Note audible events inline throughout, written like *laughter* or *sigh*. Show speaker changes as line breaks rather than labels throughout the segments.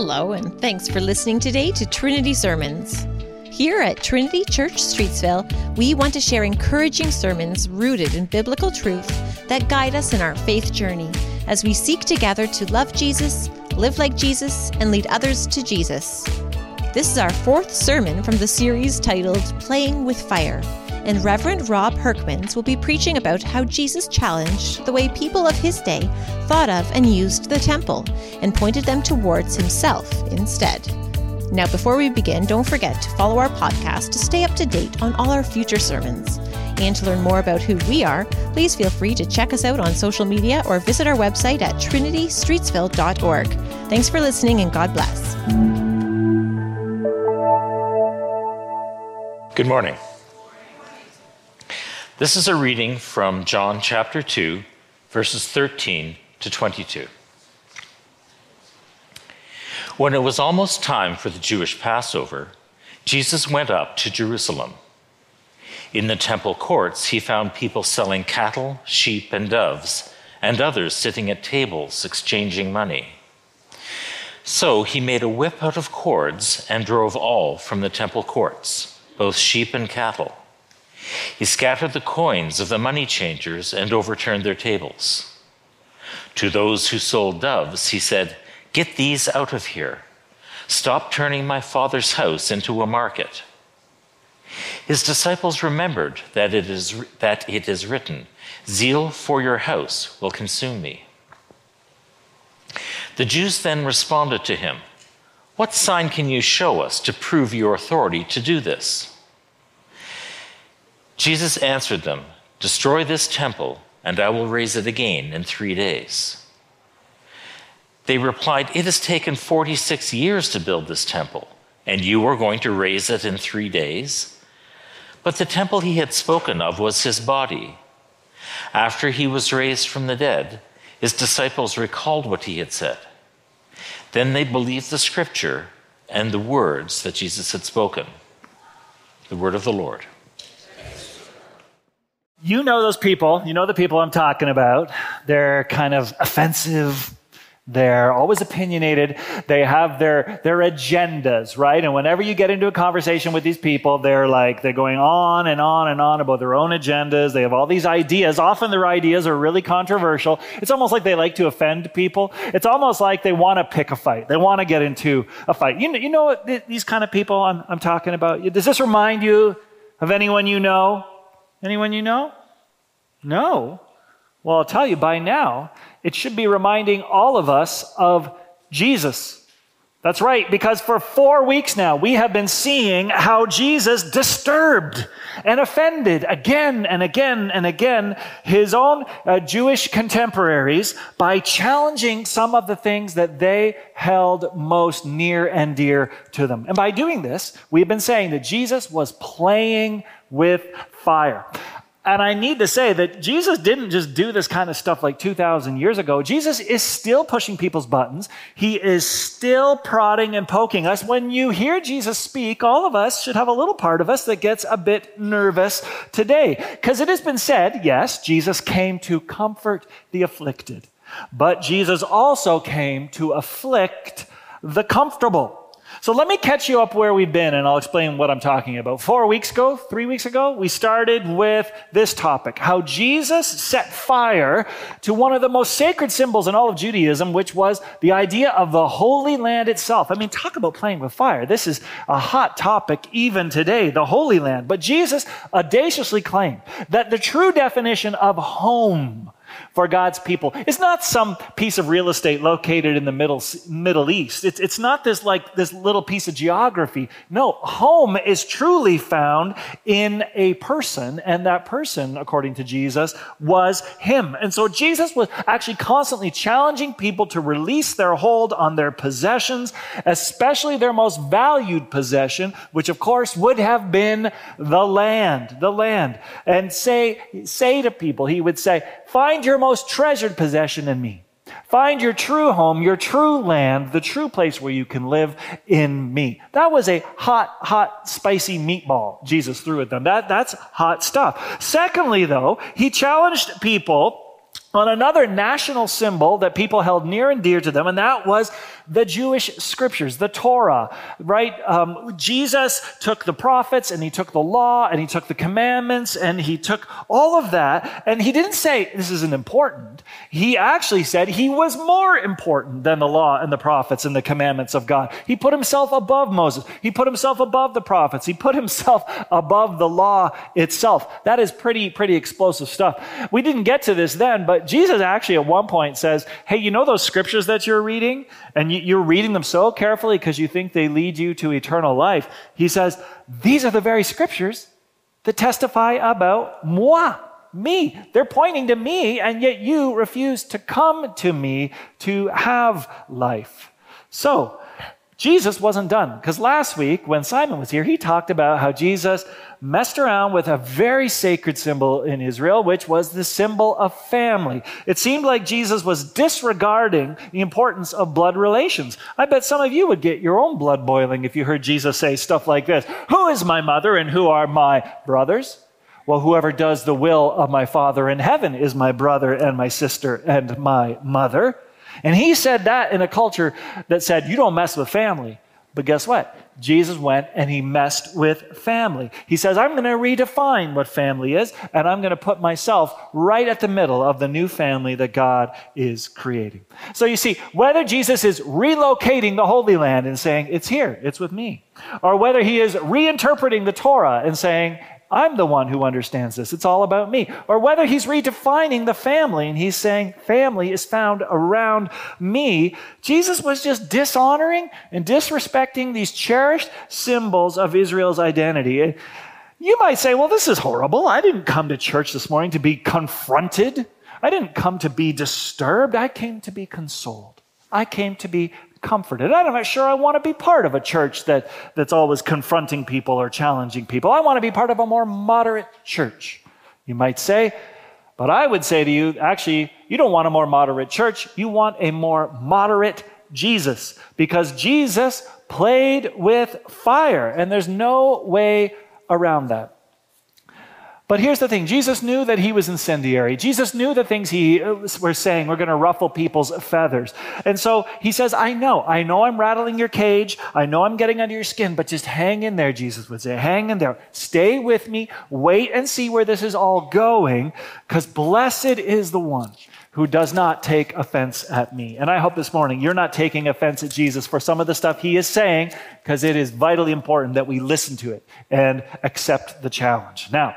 Hello, and thanks for listening today to Trinity Sermons. Here at Trinity Church Streetsville, we want to share encouraging sermons rooted in biblical truth that guide us in our faith journey as we seek together to love Jesus, live like Jesus, and lead others to Jesus. This is our fourth sermon from the series titled Playing with Fire, and Reverend Rob Hurkmans will be preaching about how Jesus challenged the way people of his day thought of and used the temple and pointed them towards himself instead. Now, before we begin, don't forget to follow our podcast to stay up to date on all our future sermons. And to learn more about who we are, please feel free to check us out on social media or visit our website at trinitystreetsville.org. Thanks for listening and God bless.
Good morning. This is a reading from John chapter 2, verses 13 to 22. When it was almost time for the Jewish Passover, Jesus went up to Jerusalem. In the temple courts, he found people selling cattle, sheep, and doves, and others sitting at tables exchanging money. So he made a whip out of cords and drove all from the temple courts, both sheep and cattle. He scattered the coins of the money changers and overturned their tables. To those who sold doves, he said, Get these out of here. Stop turning my father's house into a market. His disciples remembered that it is, that it is written, Zeal for your house will consume me. The Jews then responded to him, What sign can you show us to prove your authority to do this? Jesus answered them, Destroy this temple, and I will raise it again in three days. They replied, It has taken 46 years to build this temple, and you are going to raise it in three days? But the temple he had spoken of was his body. After he was raised from the dead, his disciples recalled what he had said. Then they believed the scripture and the words that Jesus had spoken. The word of the Lord.
You know those people, you know the people I'm talking about. They're kind of offensive, they're always opinionated. They have their, their agendas, right? And whenever you get into a conversation with these people, they're like, they're going on and on and on about their own agendas. They have all these ideas. Often their ideas are really controversial. It's almost like they like to offend people. It's almost like they want to pick a fight. They want to get into a fight. You know, you know what these kind of people I'm, I'm talking about? Does this remind you of anyone you know? Anyone you know? No. Well, I'll tell you by now, it should be reminding all of us of Jesus. That's right, because for four weeks now, we have been seeing how Jesus disturbed and offended again and again and again his own uh, Jewish contemporaries by challenging some of the things that they held most near and dear to them. And by doing this, we've been saying that Jesus was playing with fire. And I need to say that Jesus didn't just do this kind of stuff like 2,000 years ago. Jesus is still pushing people's buttons. He is still prodding and poking us. When you hear Jesus speak, all of us should have a little part of us that gets a bit nervous today. Because it has been said, yes, Jesus came to comfort the afflicted. But Jesus also came to afflict the comfortable. So let me catch you up where we've been and I'll explain what I'm talking about. Four weeks ago, three weeks ago, we started with this topic how Jesus set fire to one of the most sacred symbols in all of Judaism, which was the idea of the Holy Land itself. I mean, talk about playing with fire. This is a hot topic even today, the Holy Land. But Jesus audaciously claimed that the true definition of home for God's people. It's not some piece of real estate located in the Middle, Middle East. It's, it's not this like this little piece of geography. No, home is truly found in a person, and that person, according to Jesus, was him. And so Jesus was actually constantly challenging people to release their hold on their possessions, especially their most valued possession, which of course would have been the land, the land. And say, say to people, he would say, find your most treasured possession in me. Find your true home, your true land, the true place where you can live in me. That was a hot, hot, spicy meatball Jesus threw at them. That, that's hot stuff. Secondly, though, he challenged people on another national symbol that people held near and dear to them, and that was the Jewish scriptures, the Torah, right? Um, Jesus took the prophets and he took the law and he took the commandments and he took all of that. And he didn't say this isn't important. He actually said he was more important than the law and the prophets and the commandments of God. He put himself above Moses. He put himself above the prophets. He put himself above the law itself. That is pretty, pretty explosive stuff. We didn't get to this then, but Jesus actually at one point says, Hey, you know those scriptures that you're reading? And you're reading them so carefully because you think they lead you to eternal life. He says, These are the very scriptures that testify about moi, me. They're pointing to me, and yet you refuse to come to me to have life. So, Jesus wasn't done because last week when Simon was here, he talked about how Jesus messed around with a very sacred symbol in Israel, which was the symbol of family. It seemed like Jesus was disregarding the importance of blood relations. I bet some of you would get your own blood boiling if you heard Jesus say stuff like this Who is my mother and who are my brothers? Well, whoever does the will of my Father in heaven is my brother and my sister and my mother. And he said that in a culture that said, you don't mess with family. But guess what? Jesus went and he messed with family. He says, I'm going to redefine what family is, and I'm going to put myself right at the middle of the new family that God is creating. So you see, whether Jesus is relocating the Holy Land and saying, It's here, it's with me, or whether he is reinterpreting the Torah and saying, I'm the one who understands this. It's all about me. Or whether he's redefining the family and he's saying family is found around me. Jesus was just dishonoring and disrespecting these cherished symbols of Israel's identity. You might say, well, this is horrible. I didn't come to church this morning to be confronted. I didn't come to be disturbed. I came to be consoled. I came to be comforted. I'm not sure I want to be part of a church that, that's always confronting people or challenging people. I want to be part of a more moderate church. You might say, but I would say to you, actually, you don't want a more moderate church. You want a more moderate Jesus because Jesus played with fire, and there's no way around that. But here's the thing Jesus knew that he was incendiary. Jesus knew the things he uh, were saying were going to ruffle people's feathers. And so he says, I know, I know I'm rattling your cage. I know I'm getting under your skin, but just hang in there, Jesus would say. Hang in there. Stay with me. Wait and see where this is all going, because blessed is the one who does not take offense at me. And I hope this morning you're not taking offense at Jesus for some of the stuff he is saying, because it is vitally important that we listen to it and accept the challenge. Now,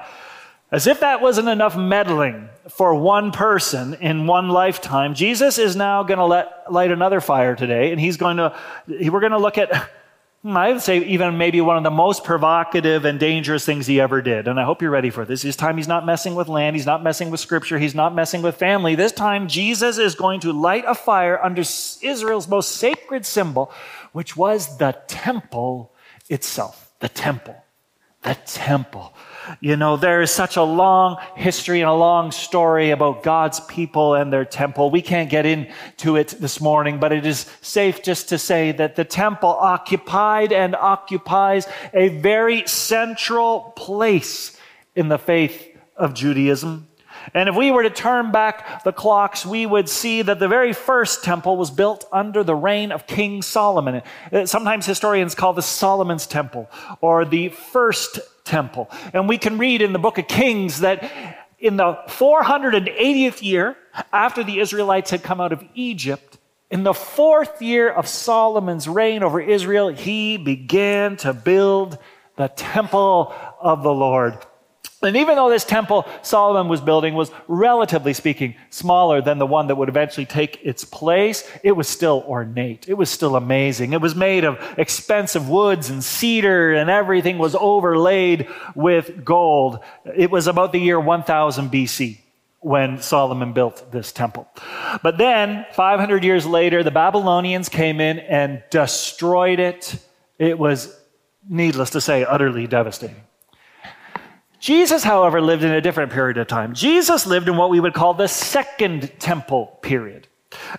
as if that wasn't enough meddling for one person in one lifetime, Jesus is now going to let, light another fire today, and he's going to, we're going to look at, hmm, I would say, even maybe one of the most provocative and dangerous things he ever did. And I hope you're ready for this. This time he's not messing with land, he's not messing with scripture, he's not messing with family. This time Jesus is going to light a fire under Israel's most sacred symbol, which was the temple itself. The temple. The temple. You know, there is such a long history and a long story about God's people and their temple. We can't get into it this morning, but it is safe just to say that the temple occupied and occupies a very central place in the faith of Judaism. And if we were to turn back the clocks, we would see that the very first temple was built under the reign of King Solomon. Uh, sometimes historians call this Solomon's temple or the first temple. And we can read in the book of Kings that in the 480th year after the Israelites had come out of Egypt, in the fourth year of Solomon's reign over Israel, he began to build the temple of the Lord. And even though this temple Solomon was building was relatively speaking smaller than the one that would eventually take its place, it was still ornate. It was still amazing. It was made of expensive woods and cedar, and everything was overlaid with gold. It was about the year 1000 BC when Solomon built this temple. But then, 500 years later, the Babylonians came in and destroyed it. It was, needless to say, utterly devastating. Jesus, however, lived in a different period of time. Jesus lived in what we would call the second temple period.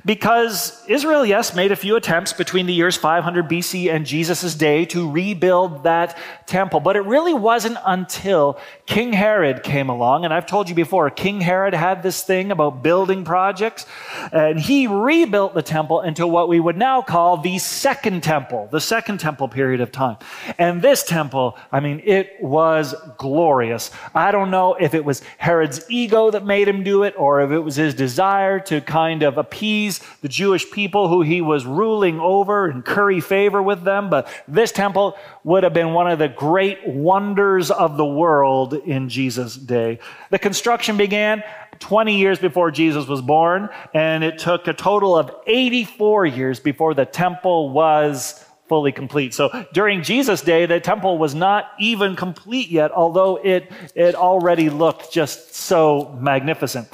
Because Israel, yes, made a few attempts between the years 500 BC and Jesus' day to rebuild that temple. But it really wasn't until King Herod came along. And I've told you before, King Herod had this thing about building projects. And he rebuilt the temple into what we would now call the second temple, the second temple period of time. And this temple, I mean, it was glorious. I don't know if it was Herod's ego that made him do it or if it was his desire to kind of appease the Jewish people who he was ruling over and curry favor with them. But this temple would have been one of the great wonders of the world in Jesus' day. The construction began 20 years before Jesus was born, and it took a total of 84 years before the temple was fully complete. So during Jesus' day, the temple was not even complete yet, although it, it already looked just so magnificent.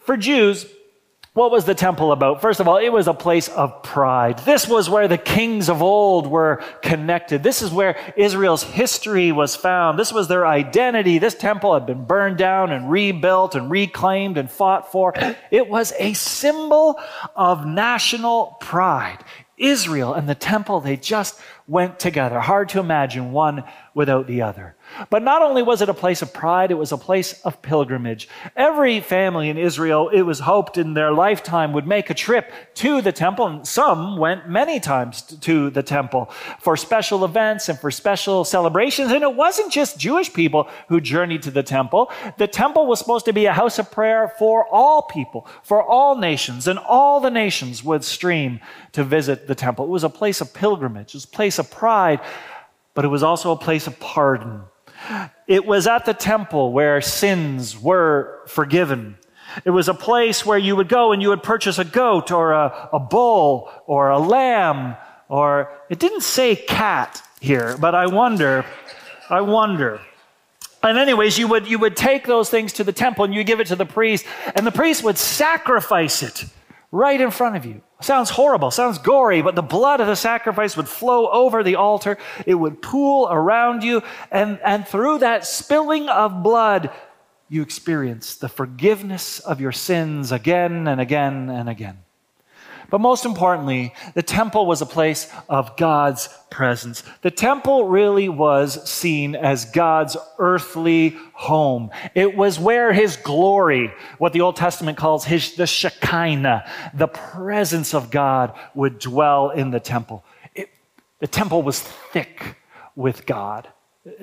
For Jews, what was the temple about? First of all, it was a place of pride. This was where the kings of old were connected. This is where Israel's history was found. This was their identity. This temple had been burned down and rebuilt and reclaimed and fought for. It was a symbol of national pride. Israel and the temple, they just went together. Hard to imagine one without the other. But not only was it a place of pride, it was a place of pilgrimage. Every family in Israel, it was hoped in their lifetime would make a trip to the temple, and some went many times to the temple for special events and for special celebrations. And it wasn't just Jewish people who journeyed to the temple. The temple was supposed to be a house of prayer for all people, for all nations, and all the nations would stream to visit the temple. It was a place of pilgrimage, it was a place of pride, but it was also a place of pardon. It was at the temple where sins were forgiven. It was a place where you would go and you would purchase a goat or a, a bull or a lamb or it didn't say cat here, but I wonder, I wonder. And anyways, you would, you would take those things to the temple and you give it to the priest and the priest would sacrifice it right in front of you. Sounds horrible, sounds gory, but the blood of the sacrifice would flow over the altar. It would pool around you. And, and through that spilling of blood, you experience the forgiveness of your sins again and again and again. But most importantly, the temple was a place of God's presence. The temple really was seen as God's earthly home. It was where his glory, what the Old Testament calls his, the Shekinah, the presence of God would dwell in the temple. It, the temple was thick with God.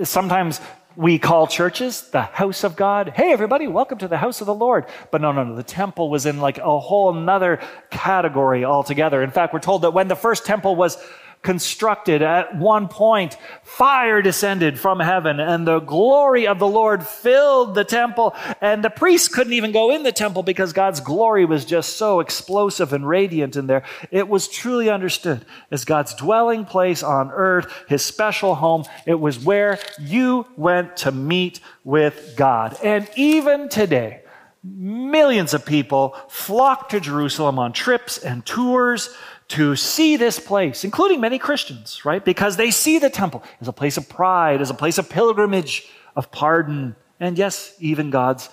Sometimes we call churches the house of God. Hey, everybody, welcome to the house of the Lord. But no, no, no. The temple was in like a whole nother category altogether. In fact, we're told that when the first temple was constructed. At one point, fire descended from heaven and the glory of the Lord filled the temple. And the priests couldn't even go in the temple because God's glory was just so explosive and radiant in there. It was truly understood as God's dwelling place on earth, his special home. It was where you went to meet with God. And even today, millions of people flock to Jerusalem on trips and tours to see this place, including many Christians, right? Because they see the temple as a place of pride, as a place of pilgrimage, of pardon, and yes, even God's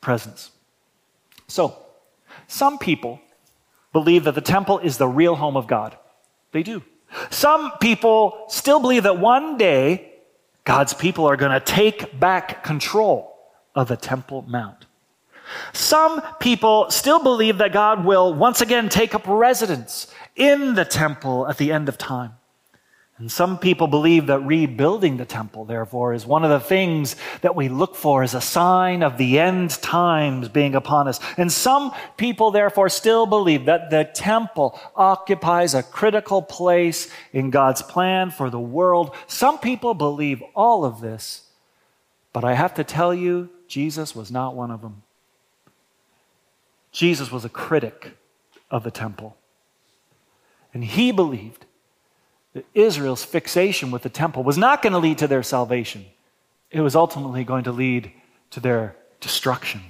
presence. So, some people believe that the temple is the real home of God. They do. Some people still believe that one day God's people are going to take back control of the Temple Mount. Some people still believe that God will once again take up residence in the temple at the end of time. And some people believe that rebuilding the temple, therefore, is one of the things that we look for as a sign of the end times being upon us. And some people, therefore, still believe that the temple occupies a critical place in God's plan for the world. Some people believe all of this, but I have to tell you, Jesus was not one of them. Jesus was a critic of the temple. And he believed that Israel's fixation with the temple was not going to lead to their salvation, it was ultimately going to lead to their destruction.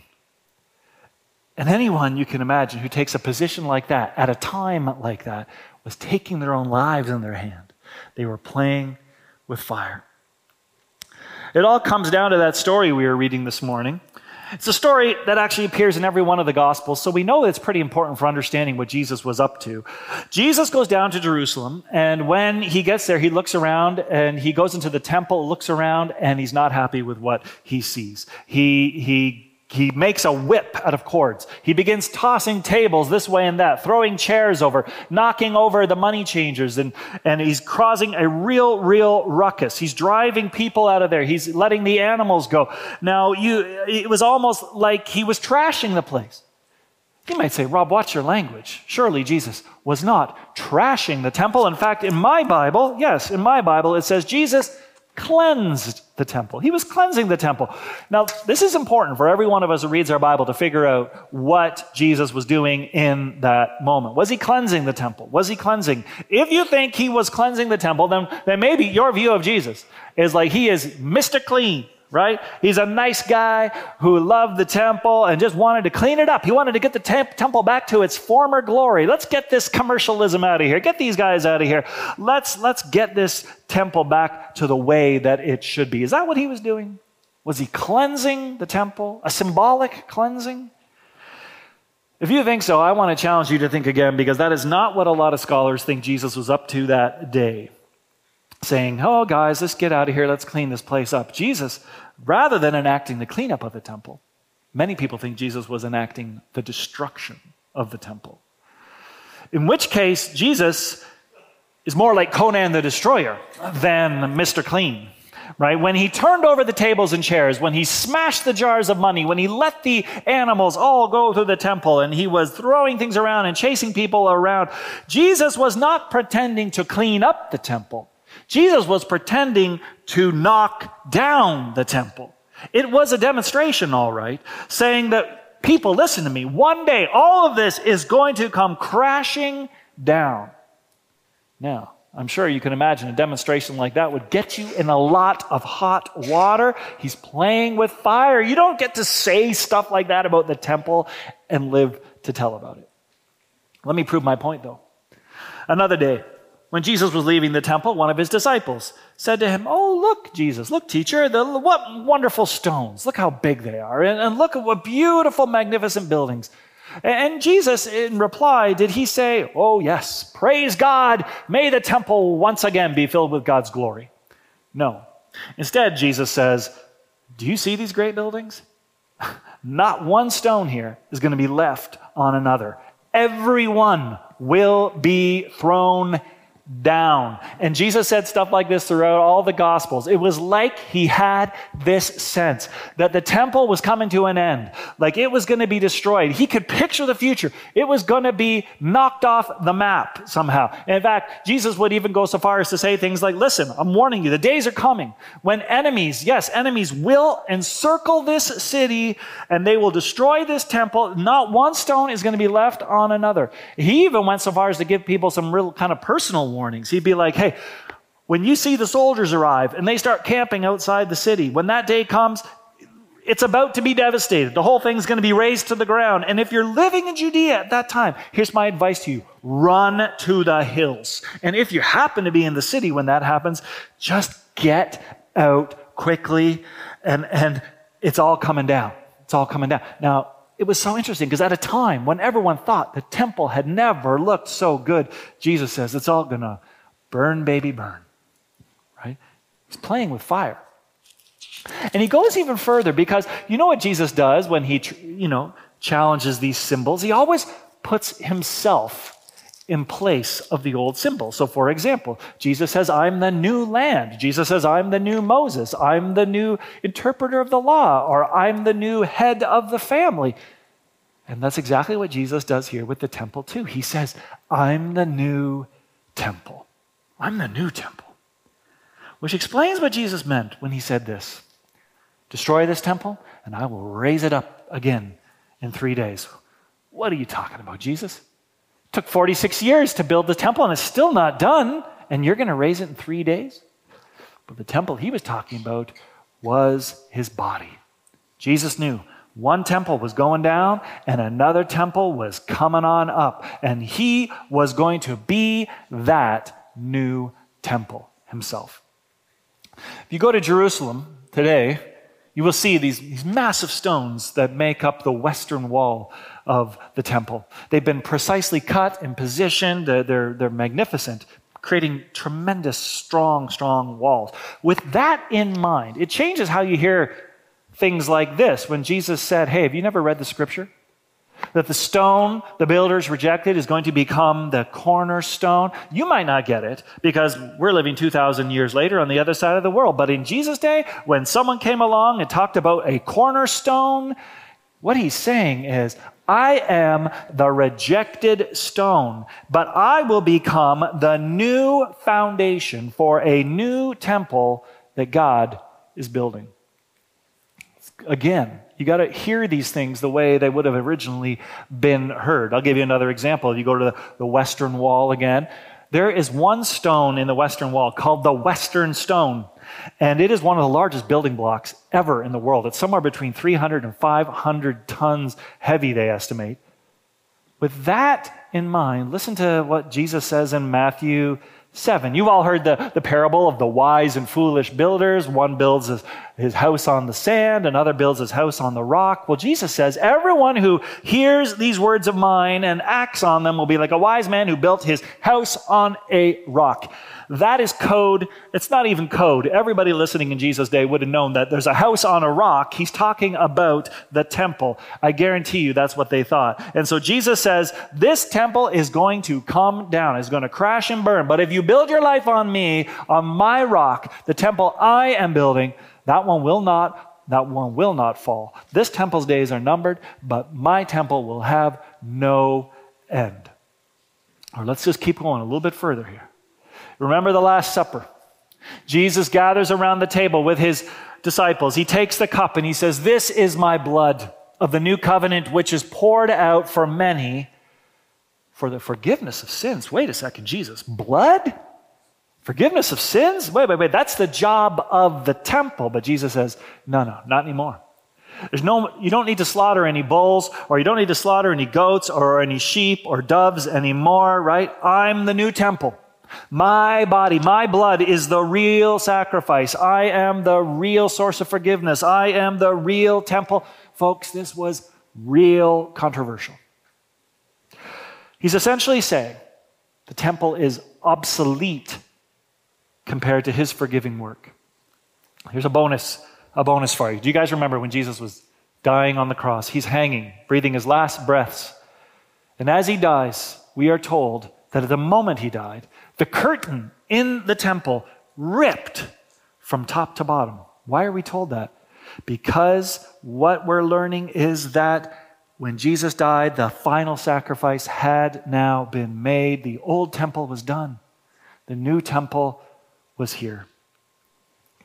And anyone you can imagine who takes a position like that at a time like that was taking their own lives in their hand. They were playing with fire. It all comes down to that story we were reading this morning. It's a story that actually appears in every one of the Gospels, so we know it's pretty important for understanding what Jesus was up to. Jesus goes down to Jerusalem, and when he gets there, he looks around and he goes into the temple, looks around, and he's not happy with what he sees. He, he he makes a whip out of cords. He begins tossing tables this way and that, throwing chairs over, knocking over the money changers, and, and he's causing a real, real ruckus. He's driving people out of there. He's letting the animals go. Now, you, it was almost like he was trashing the place. You might say, Rob, watch your language. Surely Jesus was not trashing the temple. In fact, in my Bible, yes, in my Bible, it says Jesus cleansed the temple. He was cleansing the temple. Now, this is important for every one of us who reads our Bible to figure out what Jesus was doing in that moment. Was he cleansing the temple? Was he cleansing? If you think he was cleansing the temple, then, then maybe your view of Jesus is like he is Mr. Clean right? He's a nice guy who loved the temple and just wanted to clean it up. He wanted to get the temp- temple back to its former glory. Let's get this commercialism out of here. Get these guys out of here. Let's, let's get this temple back to the way that it should be. Is that what he was doing? Was he cleansing the temple? A symbolic cleansing? If you think so, I want to challenge you to think again because that is not what a lot of scholars think Jesus was up to that day saying, Oh, guys, let's get out of here, let's clean this place up. Jesus, rather than enacting the cleanup of the temple, many people think Jesus was enacting the destruction of the temple. In which case, Jesus is more like Conan the Destroyer than Mr. Clean. Right? When he turned over the tables and chairs, when he smashed the jars of money, when he let the animals all go through the temple and he was throwing things around and chasing people around, Jesus was not pretending to clean up the temple. Jesus was pretending to knock down the temple. It was a demonstration, all right, saying that people, listen to me, one day all of this is going to come crashing down. Now, I'm sure you can imagine a demonstration like that would get you in a lot of hot water. He's playing with fire. You don't get to say stuff like that about the temple and live to tell about it. Let me prove my point, though. Another day, when Jesus was leaving the temple, one of his disciples said to him, Oh, look, Jesus, look, teacher, the, what wonderful stones. Look how big they are. And, and look at what beautiful, magnificent buildings. And Jesus, in reply, did he say, Oh, yes, praise God, may the temple once again be filled with God's glory? No. Instead, Jesus says, Do you see these great buildings? *laughs* Not one stone here is going to be left on another. Everyone will be thrown down. And Jesus said stuff like this throughout all the Gospels. It was like he had this sense that the temple was coming to an end, like it was going to be destroyed. He could picture the future. It was going to be knocked off the map somehow. And in fact, Jesus would even go so far as to say things like, listen, I'm warning you, the days are coming when enemies, yes, enemies will encircle this city and they will destroy this temple. Not one stone is going to be left on another. He even went so far as to give people some real kind of personal warnings. He'd be like, hey, when you see the soldiers arrive and they start camping outside the city, when that day comes, it's about to be devastated. The whole thing's going to be razed to the ground. And if you're living in Judea at that time, here's my advice to you run to the hills. And if you happen to be in the city when that happens, just get out quickly and, and it's all coming down. It's all coming down. Now, it was so interesting because at a time when everyone thought the temple had never looked so good, Jesus says it's all going to burn, baby, burn. Right? He's playing with fire. And he goes even further because you know what Jesus does when he, you know, challenges these symbols? He always puts himself in place of the old symbol. So, for example, Jesus says, I'm the new land. Jesus says, I'm the new Moses. I'm the new interpreter of the law, or I'm the new head of the family. And that's exactly what Jesus does here with the temple, too. He says, I'm the new temple. I'm the new temple. Which explains what Jesus meant when he said this Destroy this temple, and I will raise it up again in three days. What are you talking about, Jesus? Took 46 years to build the temple and it's still not done, and you're going to raise it in three days? But the temple he was talking about was his body. Jesus knew one temple was going down and another temple was coming on up, and he was going to be that new temple himself. If you go to Jerusalem today, you will see these, these massive stones that make up the western wall of the temple. They've been precisely cut and positioned, they're, they're, they're magnificent, creating tremendous, strong, strong walls. With that in mind, it changes how you hear things like this when Jesus said, Hey, have you never read the scripture? That the stone the builders rejected is going to become the cornerstone. You might not get it because we're living 2,000 years later on the other side of the world. But in Jesus' day, when someone came along and talked about a cornerstone, what he's saying is, I am the rejected stone, but I will become the new foundation for a new temple that God is building. Again, you got to hear these things the way they would have originally been heard. I'll give you another example. You go to the, the Western Wall again. There is one stone in the Western Wall called the Western Stone. And it is one of the largest building blocks ever in the world. It's somewhere between 300 and 500 tons heavy, they estimate. With that in mind, listen to what Jesus says in Matthew 7. You've all heard the, the parable of the wise and foolish builders. One builds his, his house on the sand, another builds his house on the rock. Well, Jesus says, Everyone who hears these words of mine and acts on them will be like a wise man who built his house on a rock. That is code. It's not even code. Everybody listening in Jesus' day would have known that there's a house on a rock. He's talking about the temple. I guarantee you that's what they thought. And so Jesus says, This temple is going to come down, it's going to crash and burn. But if you build your life on me, on my rock, the temple I am building, that one will not that one will not fall. This temple's days are numbered, but my temple will have no end. Or let's just keep going a little bit further here. Remember the Last Supper. Jesus gathers around the table with his disciples. He takes the cup and he says, This is my blood of the new covenant, which is poured out for many for the forgiveness of sins. Wait a second, Jesus, blood? Forgiveness of sins? Wait, wait, wait. That's the job of the temple. But Jesus says, No, no, not anymore. There's no, you don't need to slaughter any bulls, or you don't need to slaughter any goats, or any sheep, or doves anymore, right? I'm the new temple. My body, my blood is the real sacrifice. I am the real source of forgiveness. I am the real temple. Folks, this was real controversial. He's essentially saying the temple is obsolete compared to his forgiving work. Here's a bonus, a bonus for you. Do you guys remember when Jesus was dying on the cross? He's hanging, breathing his last breaths. And as he dies, we are told that at the moment he died, the curtain in the temple ripped from top to bottom. Why are we told that? Because what we're learning is that when Jesus died, the final sacrifice had now been made. The old temple was done, the new temple was here.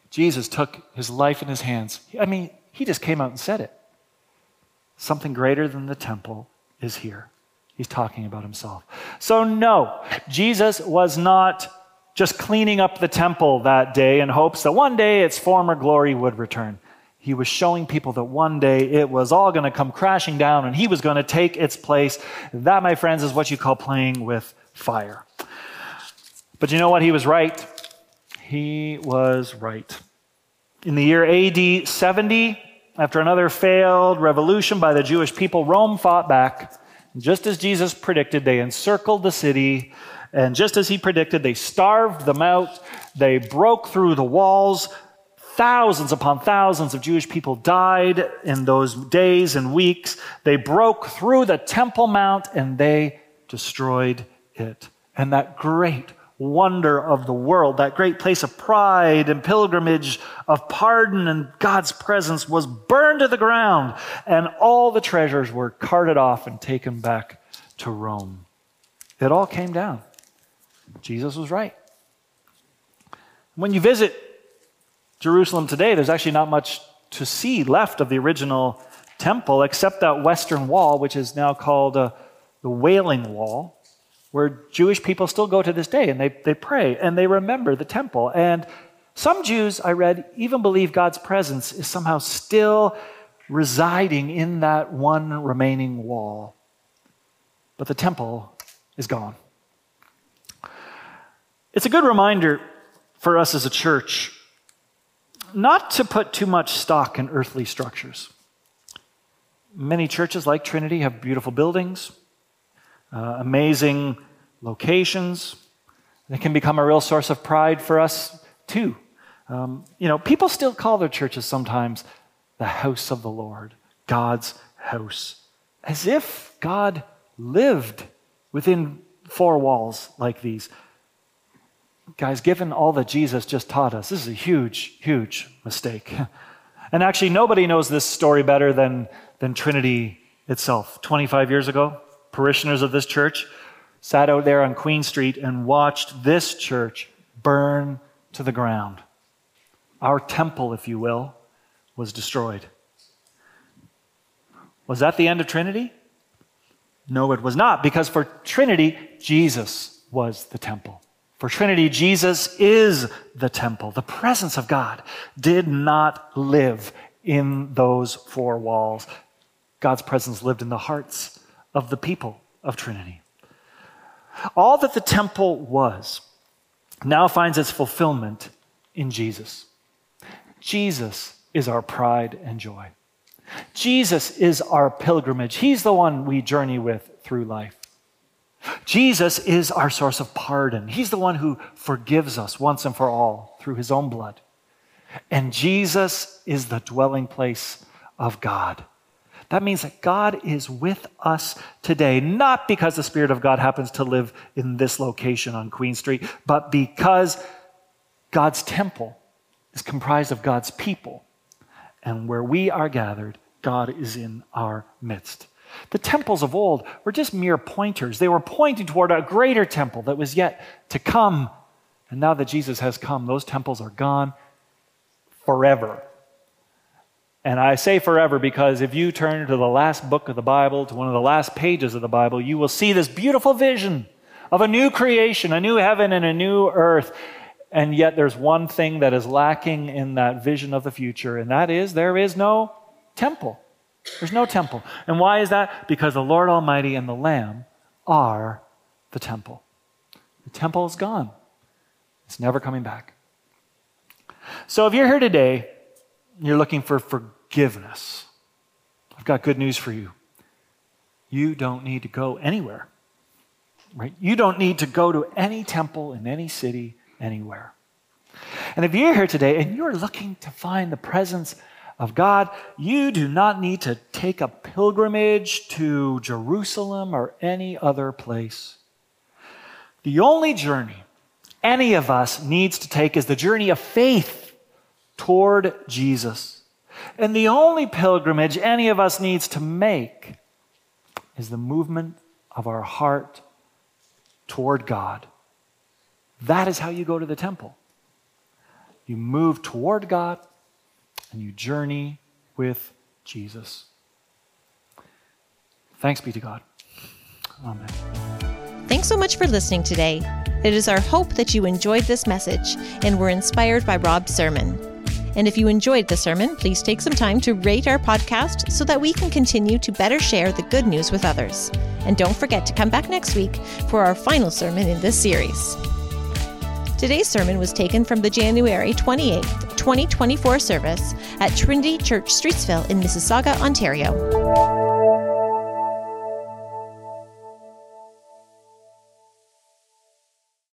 Jesus took his life in his hands. I mean, he just came out and said it. Something greater than the temple is here. He's talking about himself. So, no, Jesus was not just cleaning up the temple that day in hopes that one day its former glory would return. He was showing people that one day it was all going to come crashing down and he was going to take its place. That, my friends, is what you call playing with fire. But you know what? He was right. He was right. In the year AD 70, after another failed revolution by the Jewish people, Rome fought back. Just as Jesus predicted, they encircled the city. And just as he predicted, they starved them out. They broke through the walls. Thousands upon thousands of Jewish people died in those days and weeks. They broke through the Temple Mount and they destroyed it. And that great wonder of the world, that great place of pride and pilgrimage, of pardon and God's presence was burned to the ground, and all the treasures were carted off and taken back to Rome. It all came down. Jesus was right. When you visit Jerusalem today, there's actually not much to see left of the original temple except that western wall, which is now called uh, the Wailing Wall where Jewish people still go to this day and they, they pray and they remember the temple. And some Jews, I read, even believe God's presence is somehow still residing in that one remaining wall. But the temple is gone. It's a good reminder for us as a church not to put too much stock in earthly structures. Many churches like Trinity have beautiful buildings, uh, amazing locations. They can become a real source of pride for us, too. Um, you know, people still call their churches sometimes the house of the Lord, God's house, as if God lived within four walls like these. Guys, given all that Jesus just taught us, this is a huge, huge mistake. *laughs* And actually, nobody knows this story better than, than Trinity itself. 25 years ago, parishioners of this church sat out there on Queen Street and watched this church burn to the ground. Our temple, if you will, was destroyed. Was that the end of Trinity? No, it was not, because for Trinity, Jesus was the temple. For Trinity, Jesus is the temple. The presence of God did not live in those four walls. God's presence lived in the hearts of the people of Trinity. All that the temple was now finds its fulfillment in Jesus. Jesus is our pride and joy. Jesus is our pilgrimage. He's the one we journey with through life. Jesus is our source of pardon. He's the one who forgives us once and for all through his own blood. And Jesus is the dwelling place of God. That means that God is with us today, not because the Spirit of God happens to live in this location on Queen Street, but because God's temple is comprised of God's people. And where we are gathered, God is in our midst. The temples of old were just mere pointers. They were pointing toward a greater temple that was yet to come. And now that Jesus has come, those temples are gone forever. And I say forever because if you turn to the last book of the Bible, to one of the last pages of the Bible, you will see this beautiful vision of a new creation, a new heaven, and a new earth. And yet there's one thing that is lacking in that vision of the future, and that is there is no temple. There's no temple. And why is that? Because the Lord Almighty and the Lamb are the temple. The temple is gone, it's never coming back. So if you're here today, you're looking for forgiveness, I've got good news for you. You don't need to go anywhere. Right? You don't need to go to any temple in any city anywhere. And if you're here today and you're looking to find the presence of God, you do not need to take a pilgrimage to Jerusalem or any other place. The only journey any of us needs to take is the journey of faith toward Jesus. And the only pilgrimage any of us needs to make is the movement of our heart toward God. That is how you go to the temple. You move toward God and you journey with Jesus. Thanks be to God. Amen.
Thanks so much for listening today. It is our hope that you enjoyed this message and were inspired by Rob's sermon. And if you enjoyed the sermon, please take some time to rate our podcast so that we can continue to better share the good news with others. And don't forget to come back next week for our final sermon in this series. Today's sermon was taken from the January 28th, 2024 service at Trinity Church Streetsville in Mississauga, Ontario.